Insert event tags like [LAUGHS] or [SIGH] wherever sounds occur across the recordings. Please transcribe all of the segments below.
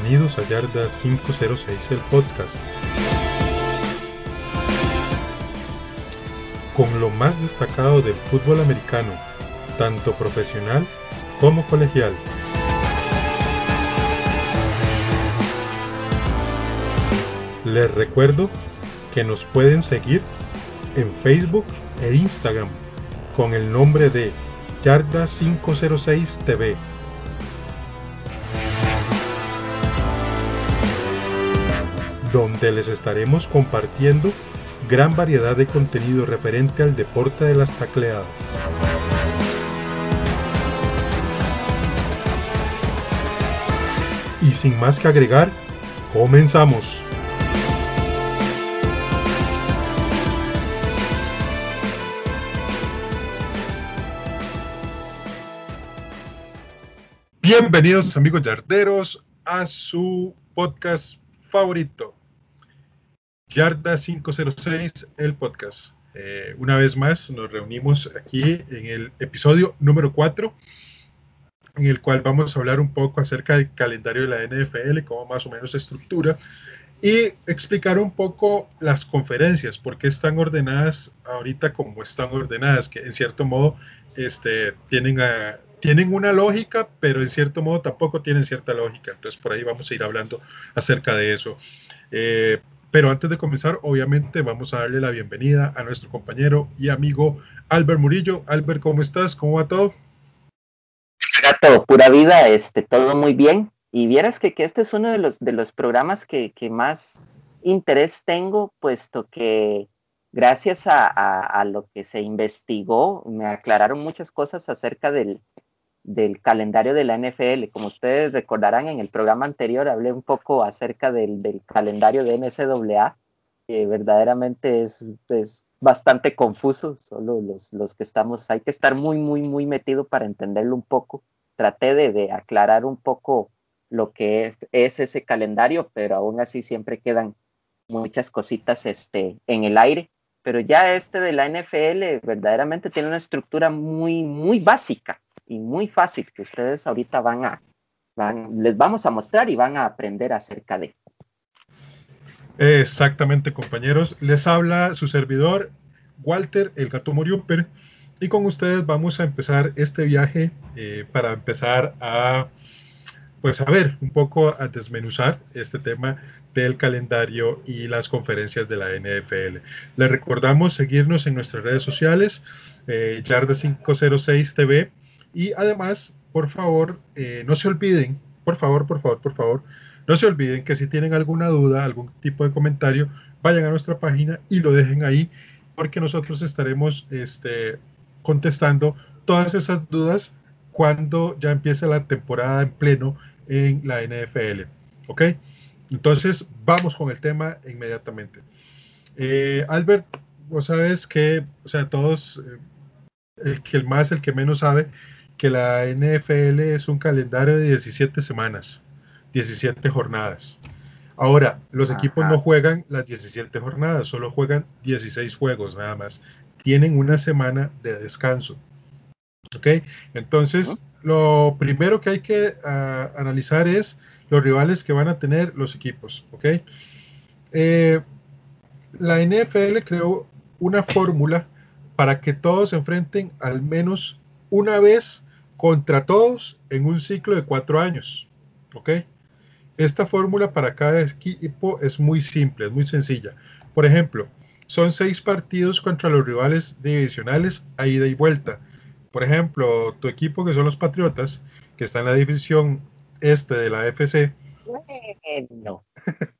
Bienvenidos a Yarda 506, el podcast. Con lo más destacado del fútbol americano, tanto profesional como colegial. Les recuerdo que nos pueden seguir en Facebook e Instagram con el nombre de Yarda 506 TV donde les estaremos compartiendo gran variedad de contenido referente al deporte de las tacleadas. Y sin más que agregar, comenzamos. Bienvenidos amigos yarderos a su podcast favorito, Yarda 506, el podcast. Eh, una vez más nos reunimos aquí en el episodio número 4, en el cual vamos a hablar un poco acerca del calendario de la NFL, cómo más o menos se estructura, y explicar un poco las conferencias, por qué están ordenadas ahorita como están ordenadas, que en cierto modo este, tienen, tienen una lógica, pero en cierto modo tampoco tienen cierta lógica. Entonces por ahí vamos a ir hablando acerca de eso. Eh, pero antes de comenzar, obviamente vamos a darle la bienvenida a nuestro compañero y amigo Albert Murillo. Albert, ¿cómo estás? ¿Cómo va todo? Pura vida, este, todo muy bien. Y vieras que, que este es uno de los, de los programas que, que más interés tengo, puesto que gracias a, a, lo que se investigó, me aclararon muchas cosas acerca del, del calendario de la NFL. Como ustedes recordarán, en el programa anterior hablé un poco acerca del, calendario de NCAA, que verdaderamente es, es bastante confuso, solo los, los, que estamos, hay que estar muy, muy, muy metido para entenderlo un poco. Traté de, de aclarar un poco lo que es, es, ese calendario, pero aún así siempre quedan muchas cositas este, en el aire. Pero ya este de la NFL verdaderamente tiene una estructura muy, muy básica y muy fácil que ustedes ahorita van a, les vamos a mostrar y van a aprender acerca de. Exactamente, compañeros. Les habla su servidor, Walter, el gato Moriumper, y con ustedes vamos a empezar este viaje eh, para empezar a, pues a ver, un poco a desmenuzar este tema del calendario y las conferencias de la NFL. Les recordamos seguirnos en nuestras redes sociales, eh, Yarda506 TV, y además, por favor, eh, no se olviden, por favor, por favor, por favor, no se olviden que si tienen alguna duda, algún tipo de comentario, vayan a nuestra página y lo dejen ahí, porque nosotros estaremos este, contestando todas esas dudas cuando ya empiece la temporada en pleno en la NFL. ¿Ok? Entonces, vamos con el tema inmediatamente. Eh, Albert, vos sabes que, o sea, todos, eh, el que el más, el que menos sabe, que la NFL es un calendario de 17 semanas, 17 jornadas. Ahora, los Ajá. equipos no juegan las 17 jornadas, solo juegan 16 juegos nada más. Tienen una semana de descanso. ¿Ok? Entonces, lo primero que hay que uh, analizar es los rivales que van a tener los equipos. ¿Ok? Eh, la NFL creó una fórmula para que todos se enfrenten al menos una vez contra todos en un ciclo de cuatro años. ¿Ok? Esta fórmula para cada equipo es muy simple, es muy sencilla. Por ejemplo, son seis partidos contra los rivales divisionales a ida y vuelta. Por ejemplo, tu equipo, que son los Patriotas, que está en la división este de la FC. Bueno, [LAUGHS]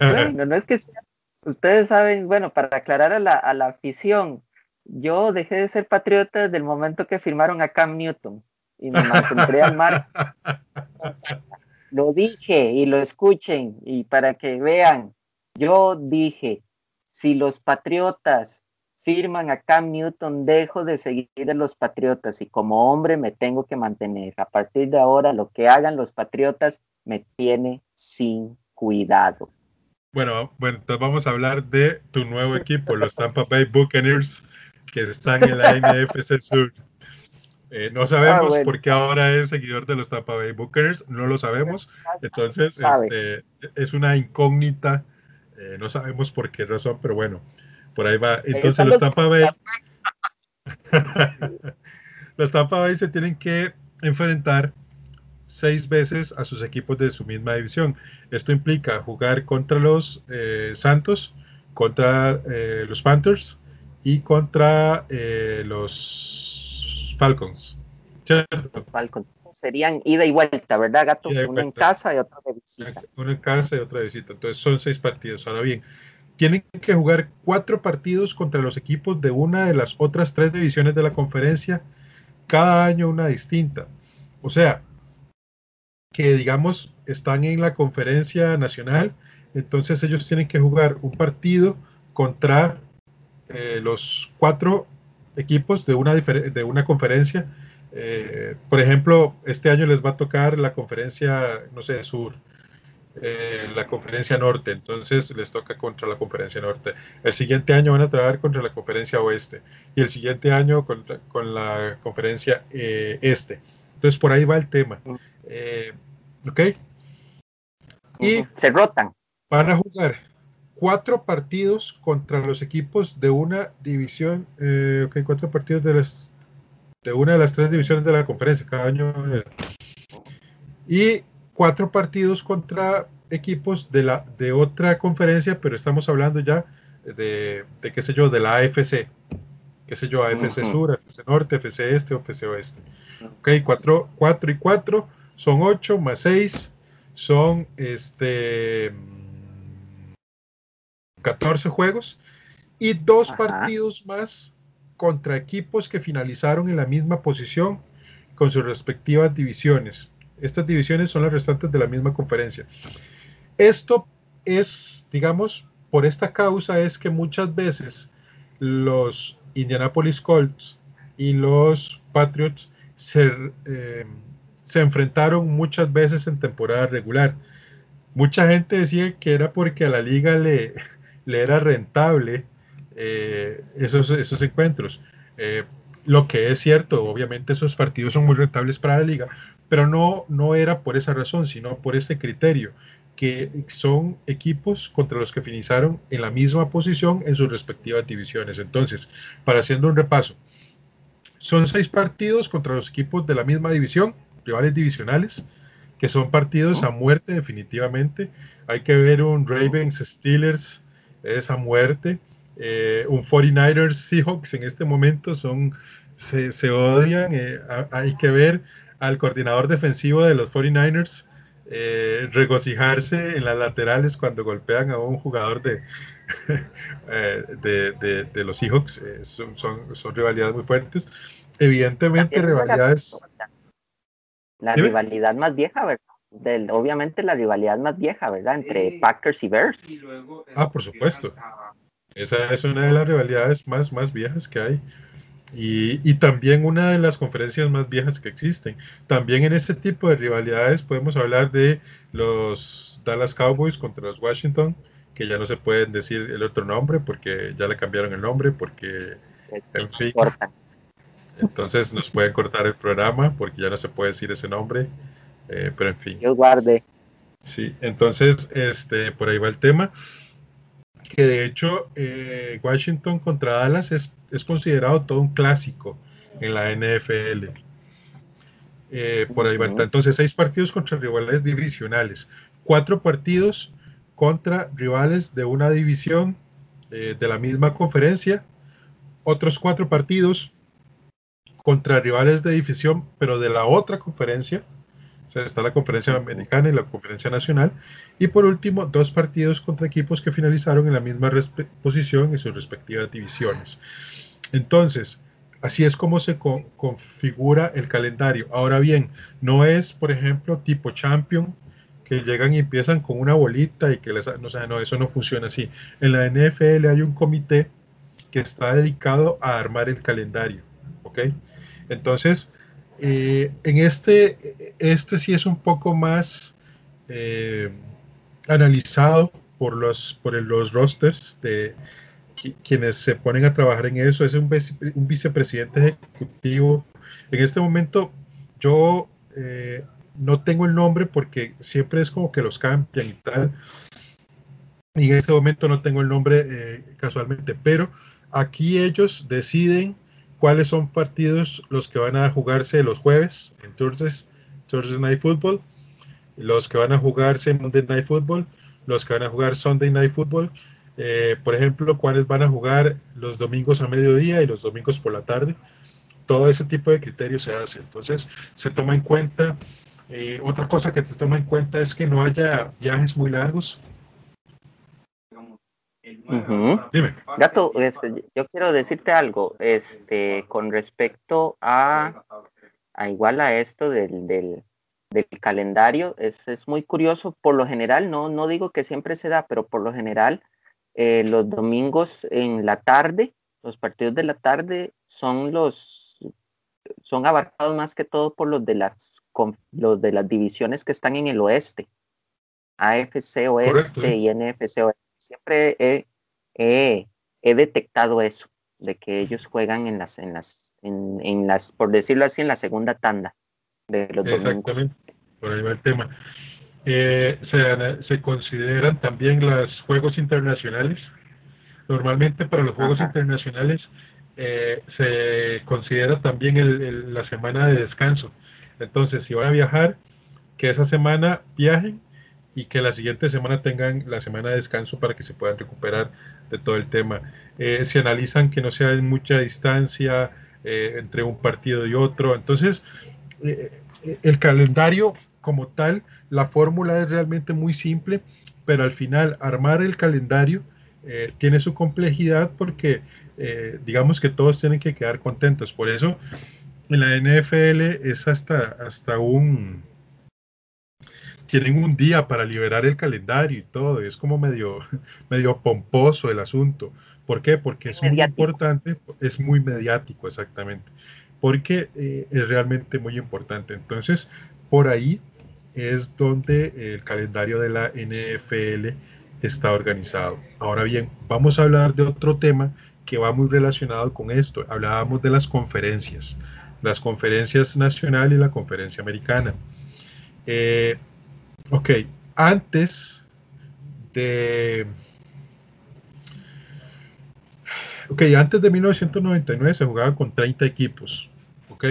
bueno no es que sea, ustedes saben, bueno, para aclarar a la, a la afición, yo dejé de ser patriota desde el momento que firmaron a Cam Newton y me mantendré al mar. [LAUGHS] Lo dije y lo escuchen y para que vean, yo dije, si los patriotas firman a Cam Newton, dejo de seguir a los patriotas y como hombre me tengo que mantener. A partir de ahora, lo que hagan los patriotas me tiene sin cuidado. Bueno, bueno, entonces vamos a hablar de tu nuevo equipo, los Tampa Bay Buccaneers, que están en la [LAUGHS] NFC Sur. Eh, no sabemos ah, por qué ahora es seguidor de los Tampa Bay Bookers, no lo sabemos. Entonces, este, es una incógnita, eh, no sabemos por qué razón, pero bueno, por ahí va. Entonces, los Tampa Bay. [LAUGHS] los Tampa Bay se tienen que enfrentar seis veces a sus equipos de su misma división. Esto implica jugar contra los eh, Santos, contra los Panthers y contra los Falcons. ¿Cierto? Falcons. Serían ida y vuelta, ¿verdad, Gato? Uno en casa y otro de visita. Uno en casa y otro de visita. Entonces son seis partidos. Ahora bien, tienen que jugar cuatro partidos contra los equipos de una de las otras tres divisiones de la conferencia, cada año una distinta. O sea, que digamos están en la conferencia nacional, entonces ellos tienen que jugar un partido contra eh, los cuatro equipos de una, de una conferencia. Eh, por ejemplo, este año les va a tocar la conferencia, no sé, sur, eh, la conferencia norte, entonces les toca contra la conferencia norte. El siguiente año van a trabajar contra la conferencia oeste y el siguiente año con la conferencia este. Entonces por ahí va el tema. ¿Ok? Y se rotan. Van a jugar cuatro partidos contra los equipos de una división, eh, ok, cuatro partidos de, las, de una de las tres divisiones de la conferencia cada año. Eh, y cuatro partidos contra equipos de, la, de otra conferencia, pero estamos hablando ya de, de qué sé yo, de la AFC, qué sé yo, AFC Sur, AFC Norte, AFC Este, AFC Oeste. Ok, cuatro, cuatro y cuatro son ocho más seis son este 14 juegos y dos partidos más contra equipos que finalizaron en la misma posición con sus respectivas divisiones. Estas divisiones son las restantes de la misma conferencia. Esto es, digamos, por esta causa es que muchas veces los Indianapolis Colts y los Patriots se, eh, se enfrentaron muchas veces en temporada regular. Mucha gente decía que era porque a la liga le, le era rentable eh, esos, esos encuentros. Eh, lo que es cierto, obviamente esos partidos son muy rentables para la liga, pero no, no era por esa razón, sino por este criterio, que son equipos contra los que finalizaron en la misma posición en sus respectivas divisiones. Entonces, para haciendo un repaso, son seis partidos contra los equipos de la misma división, rivales divisionales, que son partidos a muerte definitivamente. Hay que ver un Ravens Steelers esa muerte. Eh, un 49ers Seahawks en este momento son se, odian. Eh, hay que ver al coordinador defensivo de los 49ers eh, regocijarse en las laterales cuando golpean a un jugador de, [LAUGHS] de, los Seahawks. Son, son, rivalidades muy fuertes. Evidentemente, rivalidades. La rivalidad más vieja, ¿verdad? Obviamente la rivalidad más vieja, ¿verdad? Entre Packers y Bears. Ah, por supuesto. Esa es una de las rivalidades más, más viejas que hay. Y, también una de las conferencias más viejas que existen. También en este tipo de rivalidades podemos hablar de los Dallas Cowboys contra los Washington, que ya no se pueden decir el otro nombre porque ya le cambiaron el nombre, porque en fin. Entonces nos pueden cortar el programa porque ya no se puede decir ese nombre. Eh, pero en fin. Yo guarde. Sí, entonces, este, por ahí va el tema. Que de hecho, eh, Washington contra Dallas es, considerado todo un clásico en la NFL. Eh, por ahí va. Entonces, seis partidos contra rivales divisionales, cuatro partidos contra rivales de una división de la misma conferencia, otros cuatro partidos contra rivales de división, pero de la otra conferencia, o sea, está la conferencia americana y la conferencia nacional. Y por último, dos partidos contra equipos que finalizaron en la misma posición en sus respectivas divisiones. Entonces, así es como se configura el calendario. Ahora bien, no es, por ejemplo, tipo champion, que llegan y empiezan con una bolita y que les... No, o no, eso no funciona así. En la NFL hay un comité que está dedicado a armar el calendario. ¿Ok? Entonces, eh, en este, este sí es un poco más eh, analizado por los, por los rosters de quienes se ponen a trabajar en eso es un, vicepresidente ejecutivo. En este momento yo eh, no tengo el nombre porque siempre es como que los cambian y tal. Y en este momento no tengo el nombre casualmente, pero aquí ellos deciden cuáles son partidos los que van a jugarse los jueves, entonces Thursday Night Football, los que van a jugarse Monday Night Football, los que van a jugar Sunday Night Football, eh, por ejemplo, cuáles van a jugar los domingos a mediodía y los domingos por la tarde. Todo ese tipo de criterios se hace. Entonces, se toma en cuenta. Eh, otra cosa que se toma en cuenta es que no haya viajes muy largos. Dime. Gato, este, yo quiero decirte algo este, con respecto a, a igual a esto del, del, del calendario. Es, es, muy curioso. Por lo general, no, no digo que siempre se da, pero por lo general, eh, los domingos en la tarde, los partidos de la tarde son los son abarcados más que todo por los de las los de las divisiones que están en el oeste, AFC oeste y NFC oeste. Siempre he, he, detectado eso, de que ellos juegan en las, en las, en, en las, por decirlo así, en la segunda tanda de los domingos. Exactamente, por ahí va el tema. Eh, se, se, consideran también los juegos internacionales. Normalmente para los juegos internacionales eh, se considera también el, la semana de descanso. Entonces, si van a viajar, que esa semana viajen y que la siguiente semana tengan la semana de descanso para que se puedan recuperar de todo el tema. Eh, se analizan que no sea en mucha distancia eh, entre un partido y otro. Entonces, el calendario como tal, la fórmula es realmente muy simple, pero al final armar el calendario eh, tiene su complejidad porque eh, digamos que todos tienen que quedar contentos. Por eso en la NFL es hasta, hasta un... Tienen un día para liberar el calendario y todo, es como medio, [LAUGHS] medio pomposo el asunto. ¿Por qué? Porque es muy importante, es muy mediático exactamente, porque eh, es realmente muy importante. Entonces, por ahí es donde el calendario de la NFL está organizado. Ahora bien, vamos a hablar de otro tema que va muy relacionado con esto. Hablábamos de las conferencias, las conferencias nacional y la conferencia americana. Eh, ok, antes de... Ok, antes de 1999 se jugaba con 30 equipos. Ok.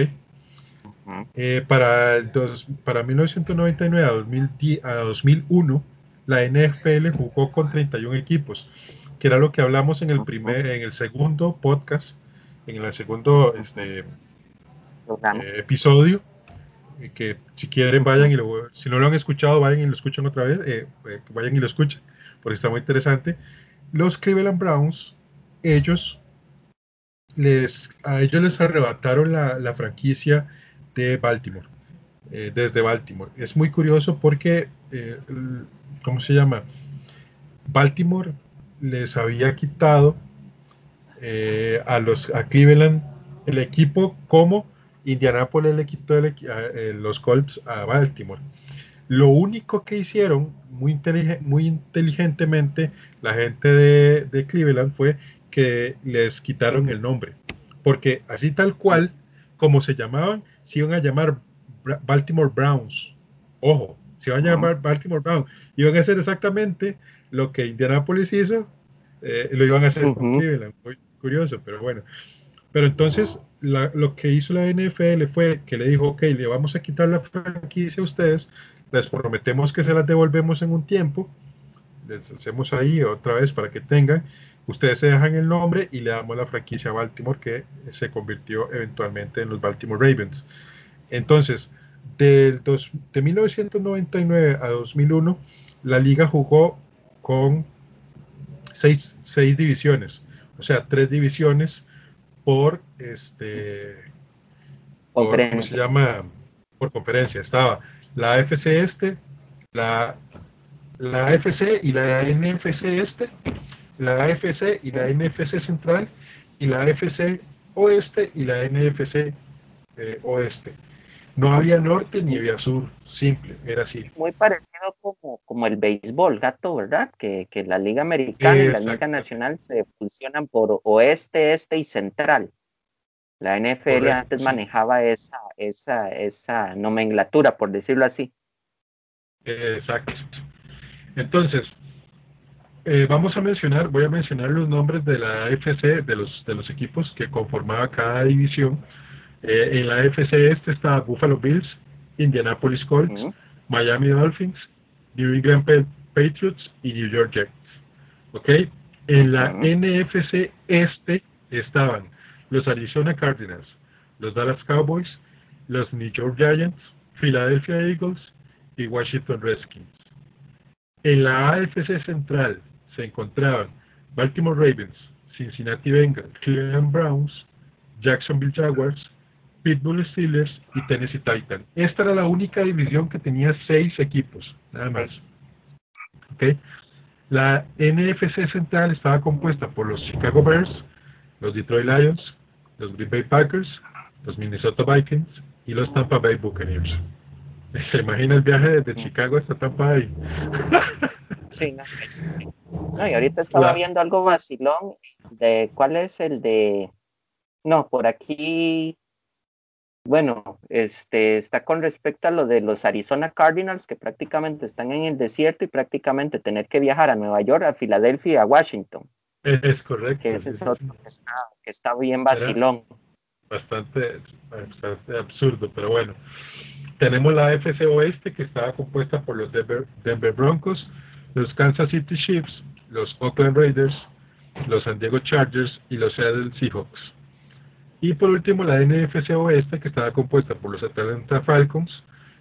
Eh, para, el dos, para 1999 a, 2010, a 2001 la NFL jugó con 31 equipos, que era lo que hablamos en el primer, en el segundo podcast, en el segundo este, eh, episodio, eh, que si quieren vayan y lo, si no lo han escuchado, vayan y lo escuchen otra vez, eh, vayan y lo escuchen, porque está muy interesante. Los Cleveland Browns, ellos les, a ellos les arrebataron la, la franquicia de Baltimore, desde Baltimore. Es muy curioso porque ¿cómo se llama? Baltimore les había quitado eh, a los a Cleveland el equipo como Indianapolis le quitó eh, los Colts a Baltimore. Lo único que hicieron muy, muy inteligentemente la gente de, de, Cleveland fue que les quitaron el nombre. Porque así tal cual, como se llamaban, se iban a llamar Baltimore Browns. Ojo, se iban a llamar Baltimore Brown. Iban a hacer exactamente lo que Indianapolis hizo, eh, lo iban a hacer con Cleveland. Muy curioso, pero bueno. Pero entonces lo que hizo la NFL fue que le dijo, ok, le vamos a quitar la franquicia a ustedes, les prometemos que se las devolvemos en un tiempo, les hacemos ahí otra vez para que tengan, ustedes se dejan el nombre y le damos la franquicia a Baltimore que se convirtió eventualmente en los Baltimore Ravens. Entonces, del de 1999 a 2001, la liga jugó con seis, divisiones, o sea, tres divisiones por este, ¿cómo se llama? Por conferencia. Estaba la AFC este, la, la AFC y la NFC este, la AFC y la NFC central, y la AFC oeste y la NFC eh, oeste. No había norte ni había sur, simple, era así. Muy parecido como, como el béisbol, gato, ¿verdad? Que, que la Liga Americana y la Liga Nacional se funcionan por oeste, este y central. La NFL antes manejaba esa, esa, esa nomenclatura, por decirlo así. Exacto. Entonces, eh, vamos a mencionar, voy a mencionar los nombres de la AFC, de los, de los equipos que conformaba cada división. Eh, en la AFC este está Buffalo Bills, Indianapolis Colts, Miami Dolphins, New England Patriots y New York Jets. ¿Ok? En la NFC este estaban los Arizona Cardinals, los Dallas Cowboys, los New York Giants, Philadelphia Eagles y Washington Redskins. En la AFC Central se encontraban Baltimore Ravens, Cincinnati Bengals, Cleveland Browns, Jacksonville Jaguars, Pittsburgh Steelers y Tennessee Titans. Esta era la única división que tenía seis equipos, nada más. La NFC Central estaba compuesta por los Chicago Bears, los Detroit Lions, los Green Bay Packers, los Minnesota Vikings y los Tampa Bay Buccaneers. [LAUGHS] ¿Se imagina el viaje desde Chicago hasta Tampa Bay? [LAUGHS] Sí, no. y ahorita estaba viendo algo vacilón de cuál es el de. No, por aquí. Bueno, este está con respecto a lo de los Arizona Cardinals que prácticamente están en el desierto y prácticamente tener que viajar a Nueva York, a Filadelfia, a Washington. Es correcto. Que ese es otro que está, bien vacilón. Bastante, bastante absurdo, pero bueno. Tenemos la FC Oeste que estaba compuesta por los Denver Broncos, los Kansas City Chiefs, los Oakland Raiders, los San Diego Chargers y los Seattle Seahawks. Y por último la NFC Oeste que estaba compuesta por los Atlanta Falcons,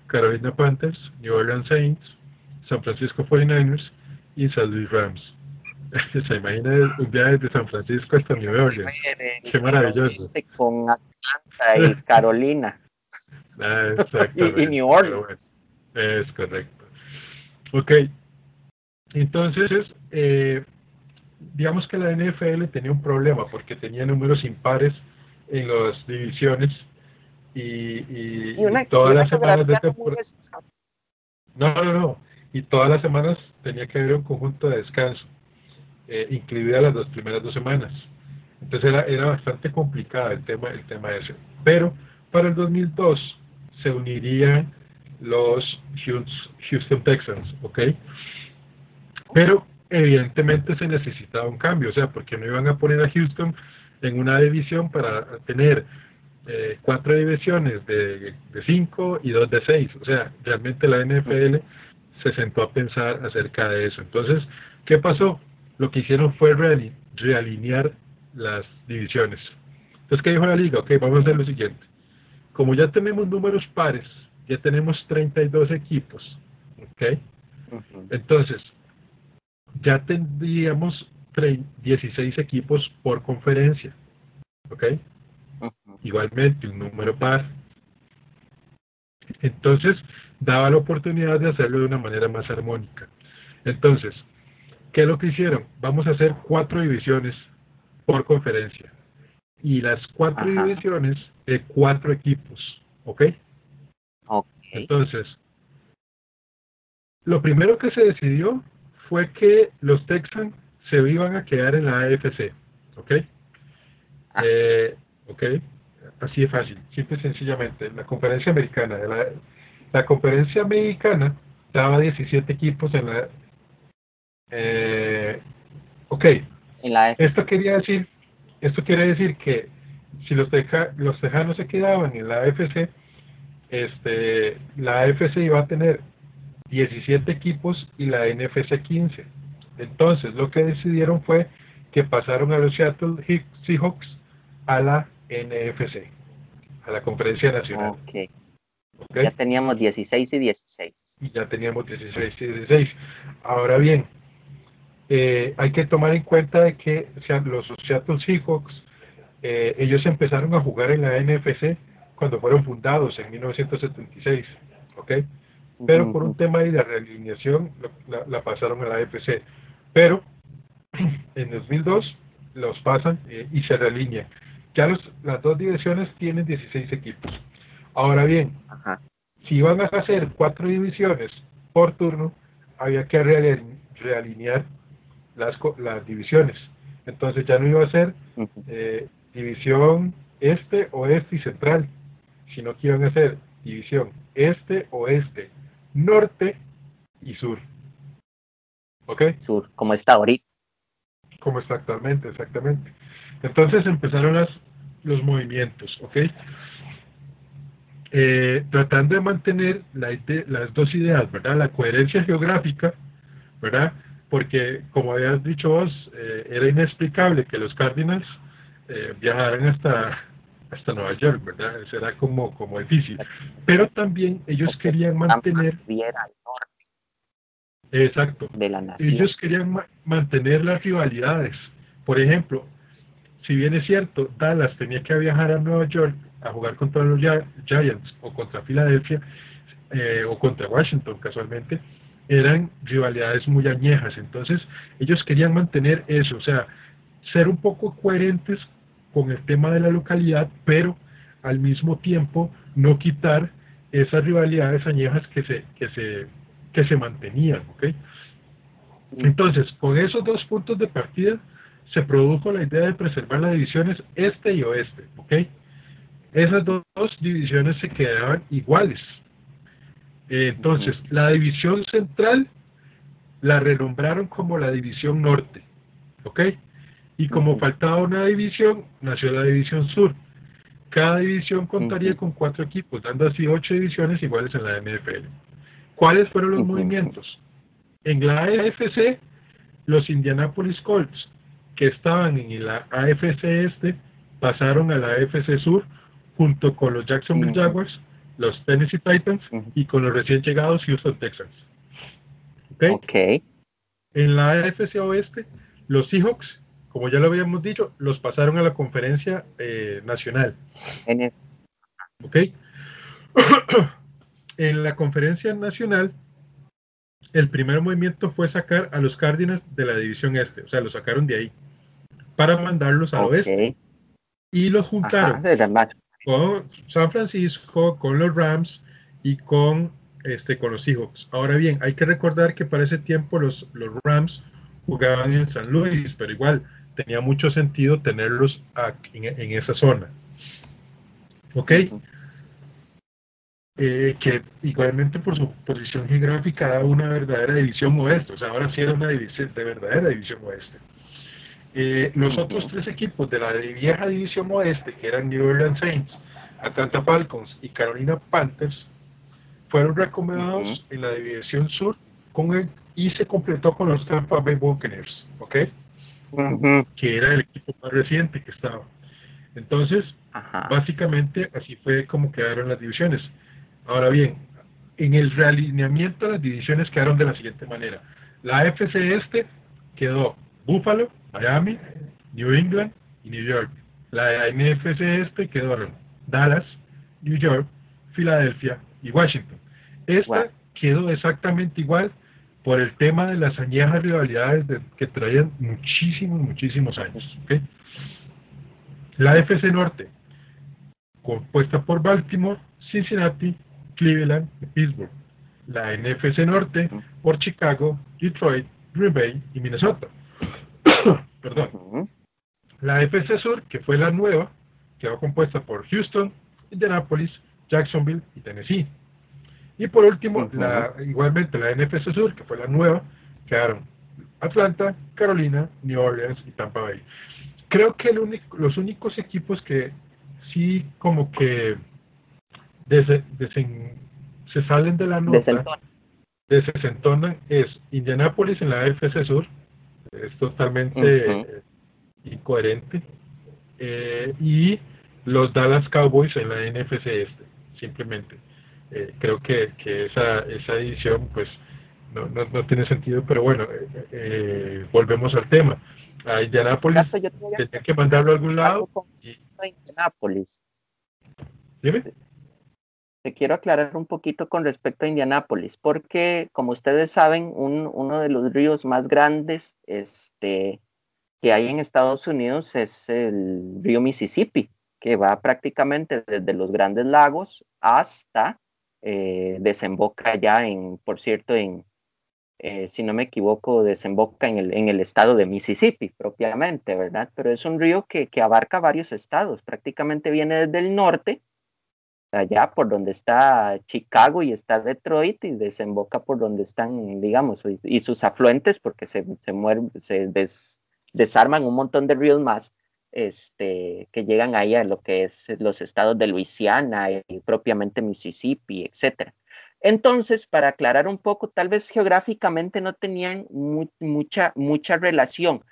Carolina Panthers, New Orleans Saints, San Francisco 49ers y San Luis Rams. [LAUGHS] Se imagina un viaje de San Francisco hasta New Orleans. Qué maravilloso. Con Atlanta y [LAUGHS] Carolina. Ah, [LAUGHS] y, New Orleans. es correcto. Ok, entonces, eh, digamos que la NFL tenía un problema porque tenía números impares en las divisiones y, todas las semanas de temporada. No, no, no. Y todas las semanas tenía que haber un conjunto de descanso, eh, incluidas las dos primeras dos semanas. Entonces era, era bastante complicado el tema, el tema ese. Pero para el 2002 se unirían los Houston Texans, ¿ok? Pero evidentemente se necesitaba un cambio, o sea, porque no iban a poner a Houston en una división para tener eh, cuatro divisiones de, cinco y dos de seis. O sea, realmente la NFL se sentó a pensar acerca de eso. Entonces, ¿qué pasó? Lo que hicieron fue realinear las divisiones. Entonces, ¿qué dijo la liga? Ok, vamos a hacer lo siguiente. Como ya tenemos números pares, ya tenemos 32 equipos, ¿ok? Entonces, ya tendríamos 16 equipos por conferencia. ¿Ok? Igualmente, un número par. Entonces, daba la oportunidad de hacerlo de una manera más armónica. Entonces, ¿qué es lo que hicieron? Vamos a hacer cuatro divisiones por conferencia. Y las cuatro divisiones de cuatro equipos. ¿Ok? Ok. Entonces, lo primero que se decidió fue que los Texans se iban a quedar en la AFC, ¿ok? Ah. Eh, ok, así de fácil, simple y sencillamente. La conferencia americana, la, conferencia americana daba 17 equipos en la... Eh, ok, esto quería decir, esto quiere decir que si los, los tejanos se quedaban en la AFC, este, la AFC iba a tener 17 equipos y la NFC 15. Entonces, lo que decidieron fue que pasaron a los Seattle Seahawks a la NFC, a la Conferencia Nacional. Okay. Ya teníamos 16 y 16. Y ya teníamos 16 y 16. Ahora bien, eh, hay que tomar en cuenta de que los Seattle Seahawks, eh, ellos empezaron a jugar en la NFC cuando fueron fundados en 1976. ¿ok? pero por un tema de realineación la, pasaron a la AFC. Pero en 2002 los pasan eh, y se realinean. Ya las dos divisiones tienen 16 equipos. Ahora bien, si iban a hacer cuatro divisiones por turno, había que realinear las, las divisiones. Entonces ya no iba a ser eh, división este, oeste y central, sino que iban a ser división este, oeste, norte y sur. ¿Ok? Sur, como está ahorita. Como está actualmente, exactamente. Entonces empezaron las, los movimientos, ¿ok? Eh, tratando de mantener las dos ideas, ¿verdad? La coherencia geográfica, ¿verdad? Porque, como habías dicho vos, eh, era inexplicable que los Cardinals eh, viajaran hasta, hasta Nueva York, ¿verdad? Será como, como difícil. Pero también ellos querían mantener... Exacto. De la nación. Ellos querían mantener las rivalidades. Por ejemplo, si bien es cierto, Dallas tenía que viajar a Nueva York a jugar contra los Giants o contra Filadelfia eh, o contra Washington casualmente, eran rivalidades muy añejas. Entonces, ellos querían mantener eso, o sea, ser un poco coherentes con el tema de la localidad, pero al mismo tiempo no quitar esas rivalidades añejas que se, que se, que se mantenían. ¿ok? Entonces, con esos dos puntos de partida, se produjo la idea de preservar las divisiones este y oeste, ¿ok? Esas dos, divisiones se quedaban iguales. entonces, la división central la renombraron como la división norte, ¿ok? Y como faltaba una división, nació la división sur. Cada división contaría con cuatro equipos, dando así ocho divisiones iguales en la NFL. ¿Cuáles fueron los movimientos? En la AFC, los Indianapolis Colts que estaban en la AFC este pasaron a la AFC Sur junto con los Jacksonville Jaguars, los Tennessee Titans y con los recién llegados Houston Texans. ¿Okay? En la AFC Oeste, los Seahawks, como ya lo habíamos dicho, los pasaron a la conferencia eh, nacional. ¿Ok? [CLEARS THROAT] en la conferencia nacional, el primer movimiento fue sacar a los Cardinals de la división este, o sea, los sacaron de ahí para mandarlos al oeste. Y los juntaron con San Francisco, con los Rams y con, este, con los Seahawks. Ahora bien, hay que recordar que para ese tiempo los, los Rams jugaban en San Luis, pero igual tenía mucho sentido tenerlos en, esa zona. ¿Ok? Eh, que igualmente por su posición geográfica da una verdadera división oeste, o sea, ahora sí era una división de verdadera división oeste. Eh, los otros tres equipos de la vieja división oeste, que eran New Orleans Saints, Atlanta Falcons y Carolina Panthers, fueron recomendados en la división sur con y se completó con los Tampa Bay Buccaneers, ¿ok? Que era el equipo más reciente que estaba. Entonces, básicamente así fue como quedaron las divisiones. Ahora bien, en el realineamiento las divisiones quedaron de la siguiente manera. La FC este quedó Buffalo, Miami, New England y New York. La NFC este quedaron Dallas, New York, Filadelfia y Washington. Esta quedó exactamente igual por el tema de las añejas rivalidades que traían muchísimos, muchísimos años. La FC Norte, compuesta por Baltimore, Cincinnati, Cleveland Pittsburgh. La NFC Norte por Chicago, Detroit, Green Bay y Minnesota. [COUGHS] Perdón. La FC Sur, que fue la nueva, quedó compuesta por Houston, Indianapolis, Jacksonville y Tennessee. Y por último, la, igualmente la NFC Sur, que fue la nueva, quedaron Atlanta, Carolina, New Orleans y Tampa Bay. Creo que el único, los únicos equipos que sí como que se salen de la nota, desentonan es Indianapolis en la NFC Sur, es totalmente incoherente. Eh, y los Dallas Cowboys en la NFC este, simplemente. Eh, creo que, esa, esa edición pues no, no, tiene sentido, pero bueno, eh, volvemos al tema. A Indianapolis tenía que mandarlo a algún lado. Y... Indianapolis. Dime te quiero aclarar un poquito con respecto a Indianápolis, porque como ustedes saben, uno de los ríos más grandes este, que hay en Estados Unidos es el río Mississippi. que va prácticamente desde los grandes lagos hasta eh, desemboca ya en, por cierto, en, eh, si no me equivoco, desemboca en el, estado de Mississippi propiamente, ¿verdad? Pero es un río que, que, abarca varios estados, prácticamente viene desde el norte, allá por donde está Chicago y está Detroit, y desemboca por donde están, digamos, y, sus afluentes, porque se, se, se desarman un montón de ríos más, este, que llegan ahí a lo que es los estados de Luisiana y propiamente Mississippi, etcétera. Entonces, para aclarar un poco, tal vez geográficamente no tenían mucha, mucha relación,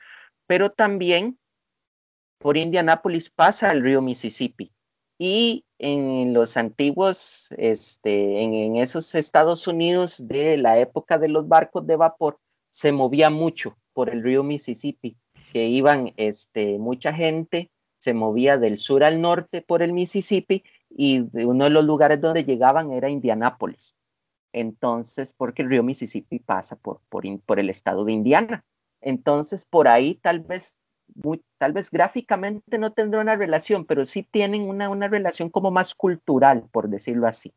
pero también por Indianápolis pasa el río Mississippi y en los antiguos, este, en, esos Estados Unidos de la época de los barcos de vapor, se movía mucho por el río Mississippi que iban este, mucha gente, se movía del sur al norte por el Mississippi y uno de los lugares donde llegaban era Indianápolis. Entonces, porque el río Mississippi pasa por, por, por el estado de Indiana. Entonces, por ahí tal vez, muy, tal vez gráficamente no tendrá una relación, pero sí tienen una, una relación como más cultural, por decirlo así.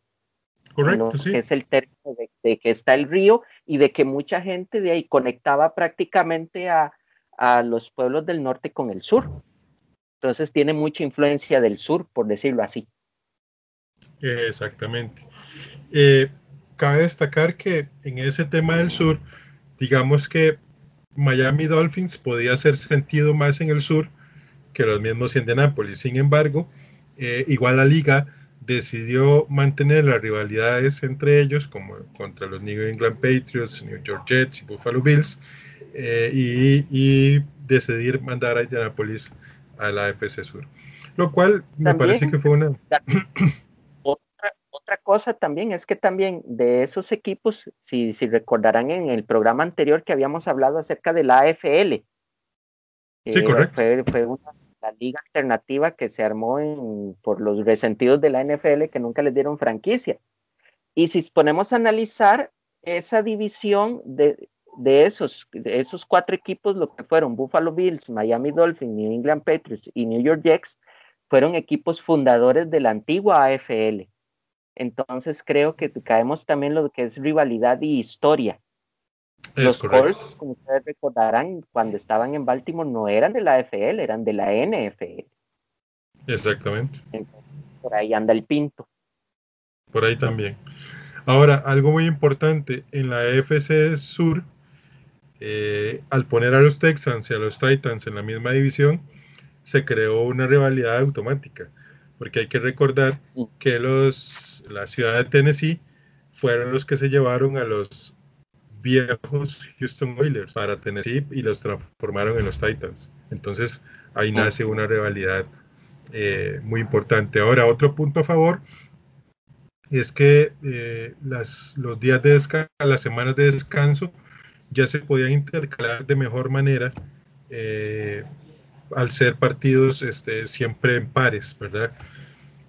Correcto, sí. Que es el término de, de, que está el río y de que mucha gente de ahí conectaba prácticamente a, a los pueblos del norte con el sur. Entonces tiene mucha influencia del sur, por decirlo así. Exactamente. Eh, cabe destacar que en ese tema del sur, digamos que Miami Dolphins podía hacer sentido más en el sur que los mismos Indianapolis. Sin embargo, eh, igual la liga decidió mantener las rivalidades entre ellos, como contra los New England Patriots, New York Jets y Buffalo Bills, eh, y, decidir mandar a Indianapolis a la AFC Sur. Lo cual me parece que fue una... Otra, cosa también es que también de esos equipos, si, si recordarán en el programa anterior que habíamos hablado acerca de la AFL, sí, correcto. Fue, fue una, la liga alternativa que se armó en, por los resentidos de la NFL que nunca les dieron franquicia. Y si ponemos a analizar esa división de, de esos, de esos cuatro equipos, lo que fueron Buffalo Bills, Miami Dolphins, New England Patriots y New York Jets, fueron equipos fundadores de la antigua AFL. Entonces creo que caemos también lo que es rivalidad y historia. Es Los correcto. Colts, como ustedes recordarán, cuando estaban en Baltimore no eran de la AFL, eran de la NFL. Exactamente. Entonces, por ahí anda el pinto. Por ahí también. Ahora, algo muy importante, en la AFC Sur, eh, al poner a los Texans y a los Titans en la misma división, se creó una rivalidad automática, porque hay que recordar que los, la ciudad de Tennessee fueron los que se llevaron a los viejos Houston Oilers para Tennessee y los transformaron en los Titans. Entonces ahí nace una rivalidad eh, muy importante. Ahora, otro punto a favor es que eh, las, los días de descanso, las semanas de descanso, ya se podían intercalar de mejor manera eh, al ser partidos este, siempre en pares, ¿verdad?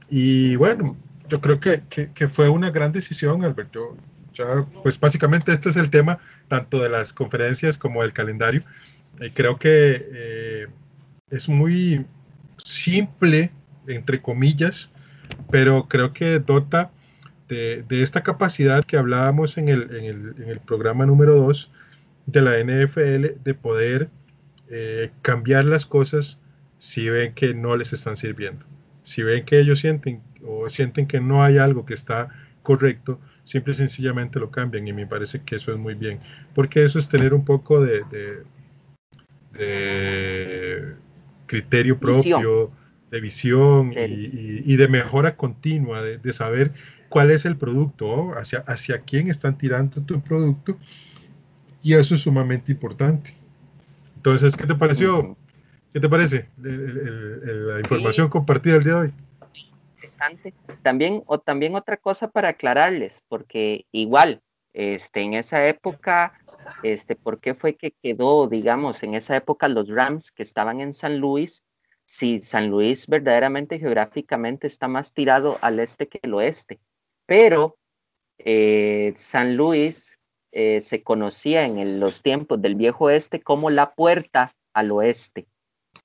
Y bueno, yo creo que, que, fue una gran decisión, Alberto. Pues básicamente este es el tema tanto de las conferencias como del calendario. Y creo que eh, es muy simple, entre comillas, pero creo que dota de, de esta capacidad que hablábamos en el, en el, en el programa número 2 de la NFL de poder eh, cambiar las cosas si ven que no les están sirviendo. Si ven que ellos sienten o sienten que no hay algo que está correcto, simple y sencillamente lo cambian y me parece que eso es muy bien, porque eso es tener un poco de, de, de criterio propio, visión. de visión y, y, y, de mejora continua, de, de, saber cuál es el producto, hacia, hacia quién están tirando tu producto y eso es sumamente importante. Entonces, ¿qué te pareció? ¿Qué te parece el, el, el, la información sí. compartida el día de hoy? Interesante. También, o también otra cosa para aclararles, porque igual, este, en esa época, este, ¿por qué fue que quedó, digamos, en esa época los Rams que estaban en San Luis? Si San Luis verdaderamente geográficamente está más tirado al este que el oeste, pero eh, San Luis eh, se conocía en el, los tiempos del viejo oeste como la puerta al oeste.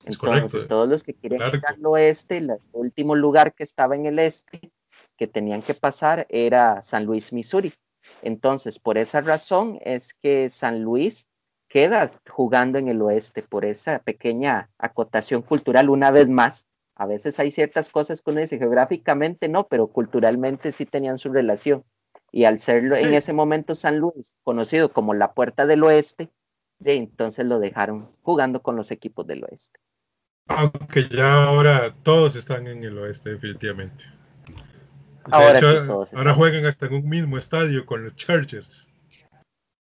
Entonces, todos los que quieren ir al oeste, el último lugar que estaba en el este que tenían que pasar era San Luis, Missouri. Entonces, por esa razón es que San Luis queda jugando en el oeste, por esa pequeña acotación cultural una vez más. A veces hay ciertas cosas que uno dice geográficamente no, pero culturalmente sí tenían su relación. Y al serlo en ese momento San Luis, conocido como la puerta del oeste, de entonces lo dejaron jugando con los equipos del oeste. Aunque ya ahora todos están en el oeste, definitivamente. ahora sí, todos ahora juegan hasta en un mismo estadio con los Chargers.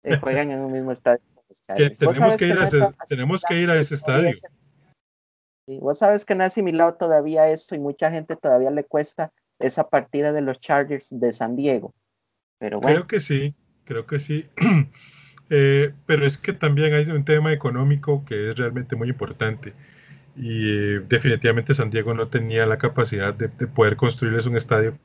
Eh, juegan en un mismo estadio con los Chargers. tenemos, que ir, a ese, tenemos que ir a ese estadio. Sí, vos sabes que no ha asimilado todavía eso y mucha gente todavía le cuesta esa partida de los Chargers de San Diego. Pero bueno. Creo que sí, creo que sí. [CLEARS THROAT] Eh, pero es que también hay un tema económico que es realmente muy importante. Y eh, definitivamente San Diego no tenía la capacidad de, poder construirles un estadio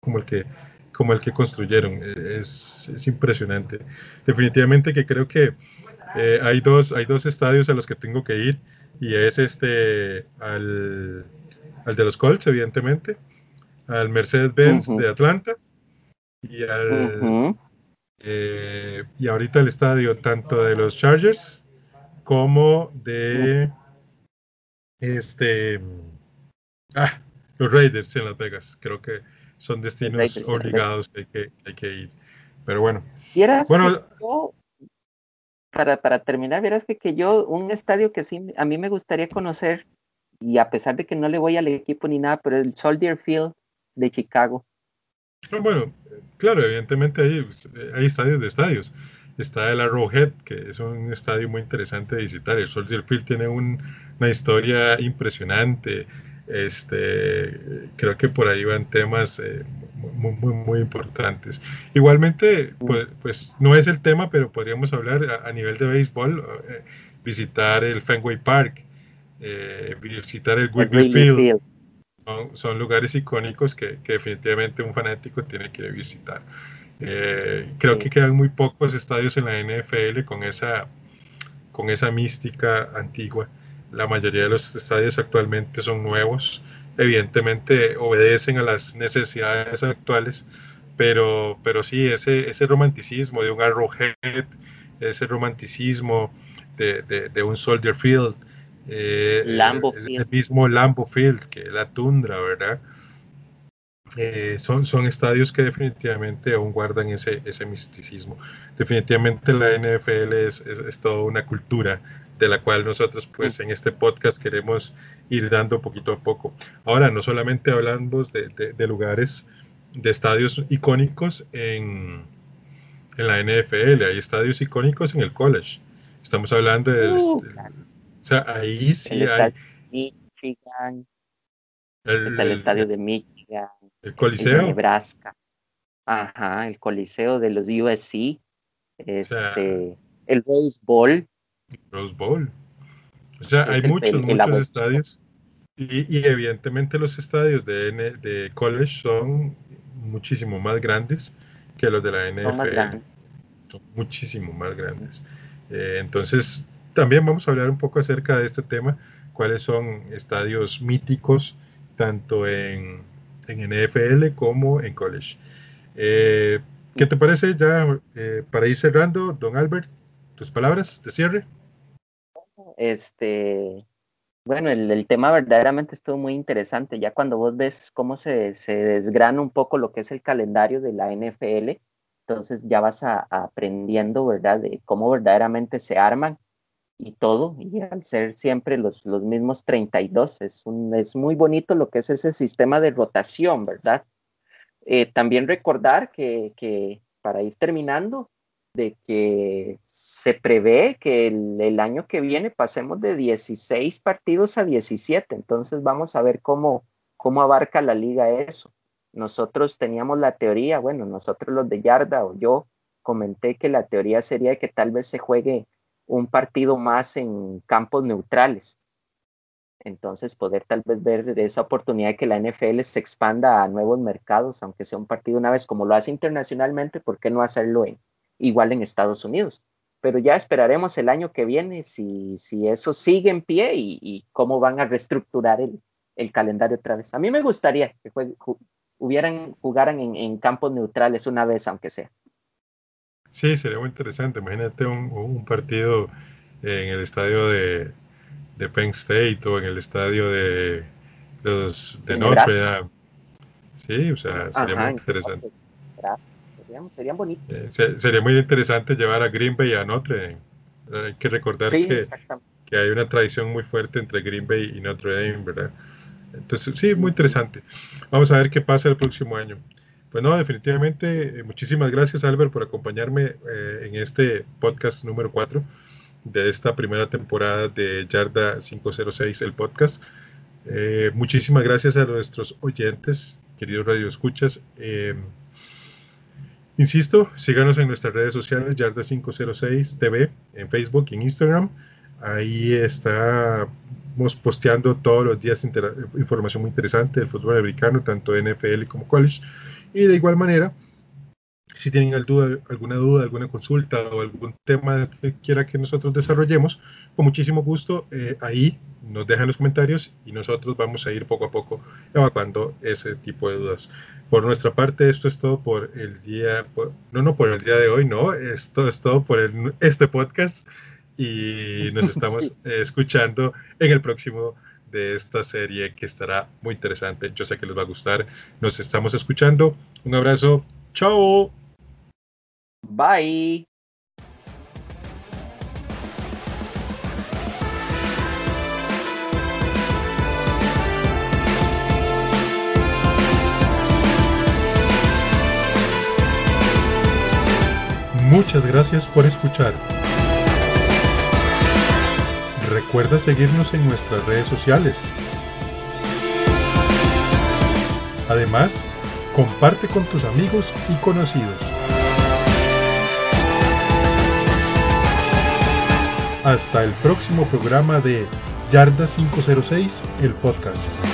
como el que, como el que construyeron. Eh, es, es impresionante. Definitivamente que creo que hay, dos, hay dos estadios a los que tengo que ir. Y es este al, al de los Colts, evidentemente, al Mercedes-Benz de Atlanta y al, eh, y ahorita el estadio tanto de los Chargers como de este ah, los Raiders en Las Vegas. Creo que son destinos obligados que hay que, ir. Pero bueno. bueno para, para terminar, verás que, que yo, un estadio que sí, a mí me gustaría conocer, y a pesar de que no le voy al equipo ni nada, pero el Soldier Field de Chicago. Bueno, claro, evidentemente hay, hay estadios de estadios. Está el Arrowhead, que es un estadio muy interesante de visitar. El Soldier Field tiene una historia impresionante. Este, creo que por ahí van temas eh, muy, muy, muy, importantes. Igualmente, pues, pues, no es el tema, pero podríamos hablar a, nivel de béisbol, eh, visitar el Fenway Park, eh, visitar el Wrigley Field son, lugares icónicos que, definitivamente un fanático tiene que visitar. Eh, creo que quedan muy pocos estadios en la NFL con esa, con esa mística antigua. La mayoría de los estadios actualmente son nuevos. Evidentemente obedecen a las necesidades actuales, pero, pero sí, ese, ese romanticismo de un Arrowhead, ese romanticismo de, de un Soldier Field, eh, El mismo Lambo Field, que la tundra, ¿verdad? Eh, son, son estadios que definitivamente aún guardan ese, ese misticismo. Definitivamente la NFL es, es, toda una cultura de la cual nosotros pues en este podcast queremos ir dando poquito a poco. Ahora, no solamente hablamos de, de, lugares, de estadios icónicos en, en, la NFL, hay estadios icónicos en el college. Estamos hablando de, uh, o sea, ahí sí el hay. Michigan, el, está el estadio de Michigan. El Coliseo. de Nebraska. Ajá, el Coliseo de los USC. Este, el Rose Bowl. Rose Bowl. O sea, hay muchos, muchos estadios. Y, y, evidentemente los estadios de, de college son muchísimo más grandes que los de la NFL. Son, muchísimo más grandes. Eh, entonces, también vamos a hablar un poco acerca de este tema, cuáles son estadios míticos tanto en, en NFL como en college. Eh, ¿Qué te parece ya eh, para ir cerrando, don Albert? Tus palabras de cierre. Este, bueno, el, tema verdaderamente estuvo muy interesante. Ya cuando vos ves cómo se, se, desgrana un poco lo que es el calendario de la NFL, entonces ya vas aprendiendo, ¿verdad?, de cómo verdaderamente se arman y todo, y al ser siempre los, los mismos 32, es, un, es muy bonito lo que es ese sistema de rotación, ¿verdad? Eh, también recordar que, que, para ir terminando, de que se prevé que el, el, año que viene pasemos de 16 partidos a 17, entonces vamos a ver cómo, cómo abarca la liga eso. Nosotros teníamos la teoría, bueno, nosotros los de Yarda o yo comenté que la teoría sería que tal vez se juegue un partido más en campos neutrales. Entonces, poder tal vez ver esa oportunidad de que la NFL se expanda a nuevos mercados, aunque sea un partido una vez, como lo hace internacionalmente, ¿por qué no hacerlo igual en Estados Unidos? pero ya esperaremos el año que viene si, si eso sigue en pie y, cómo van a reestructurar el, el, calendario otra vez. A mí me gustaría que hubieran, jugaran en, campos neutrales una vez, aunque sea. Sí, sería muy interesante. Imagínate un, un partido en el estadio de, de, Penn State o en el estadio de, los, de Notre Dame. Sí, o sea, sería muy interesante. Sería, bonito. Eh, sería muy interesante llevar a Green Bay a Notre Dame. Hay que recordar que, que, hay una tradición muy fuerte entre Green Bay y Notre Dame, ¿verdad? Entonces, sí, muy interesante. Vamos a ver qué pasa el próximo año. Pues no, definitivamente, eh, muchísimas gracias Albert por acompañarme eh, en este podcast número 4 de esta primera temporada de Yarda 506, el podcast. muchísimas gracias a nuestros oyentes, queridos radioescuchas. Eh, Insisto, síganos en nuestras redes sociales, Yarda506 TV, en Facebook y en Instagram. Ahí estamos posteando todos los días información muy interesante del fútbol americano, tanto NFL como college. Y de igual manera, si tienen alguna duda, alguna consulta o algún tema que quiera que nosotros desarrollemos, con muchísimo gusto eh, ahí nos dejan los comentarios y nosotros vamos a ir poco a poco evacuando ese tipo de dudas. Por nuestra parte, esto es todo por el día, no, no por el día de hoy, no, esto es todo por este podcast y nos [LAUGHS] estamos escuchando en el próximo de esta serie que estará muy interesante. Yo sé que les va a gustar. Nos estamos escuchando. Un abrazo. Chao. Bye. Muchas gracias por escuchar. Recuerda seguirnos en nuestras redes sociales. Además, comparte con tus amigos y conocidos. Hasta el próximo programa de Yarda 506, el podcast.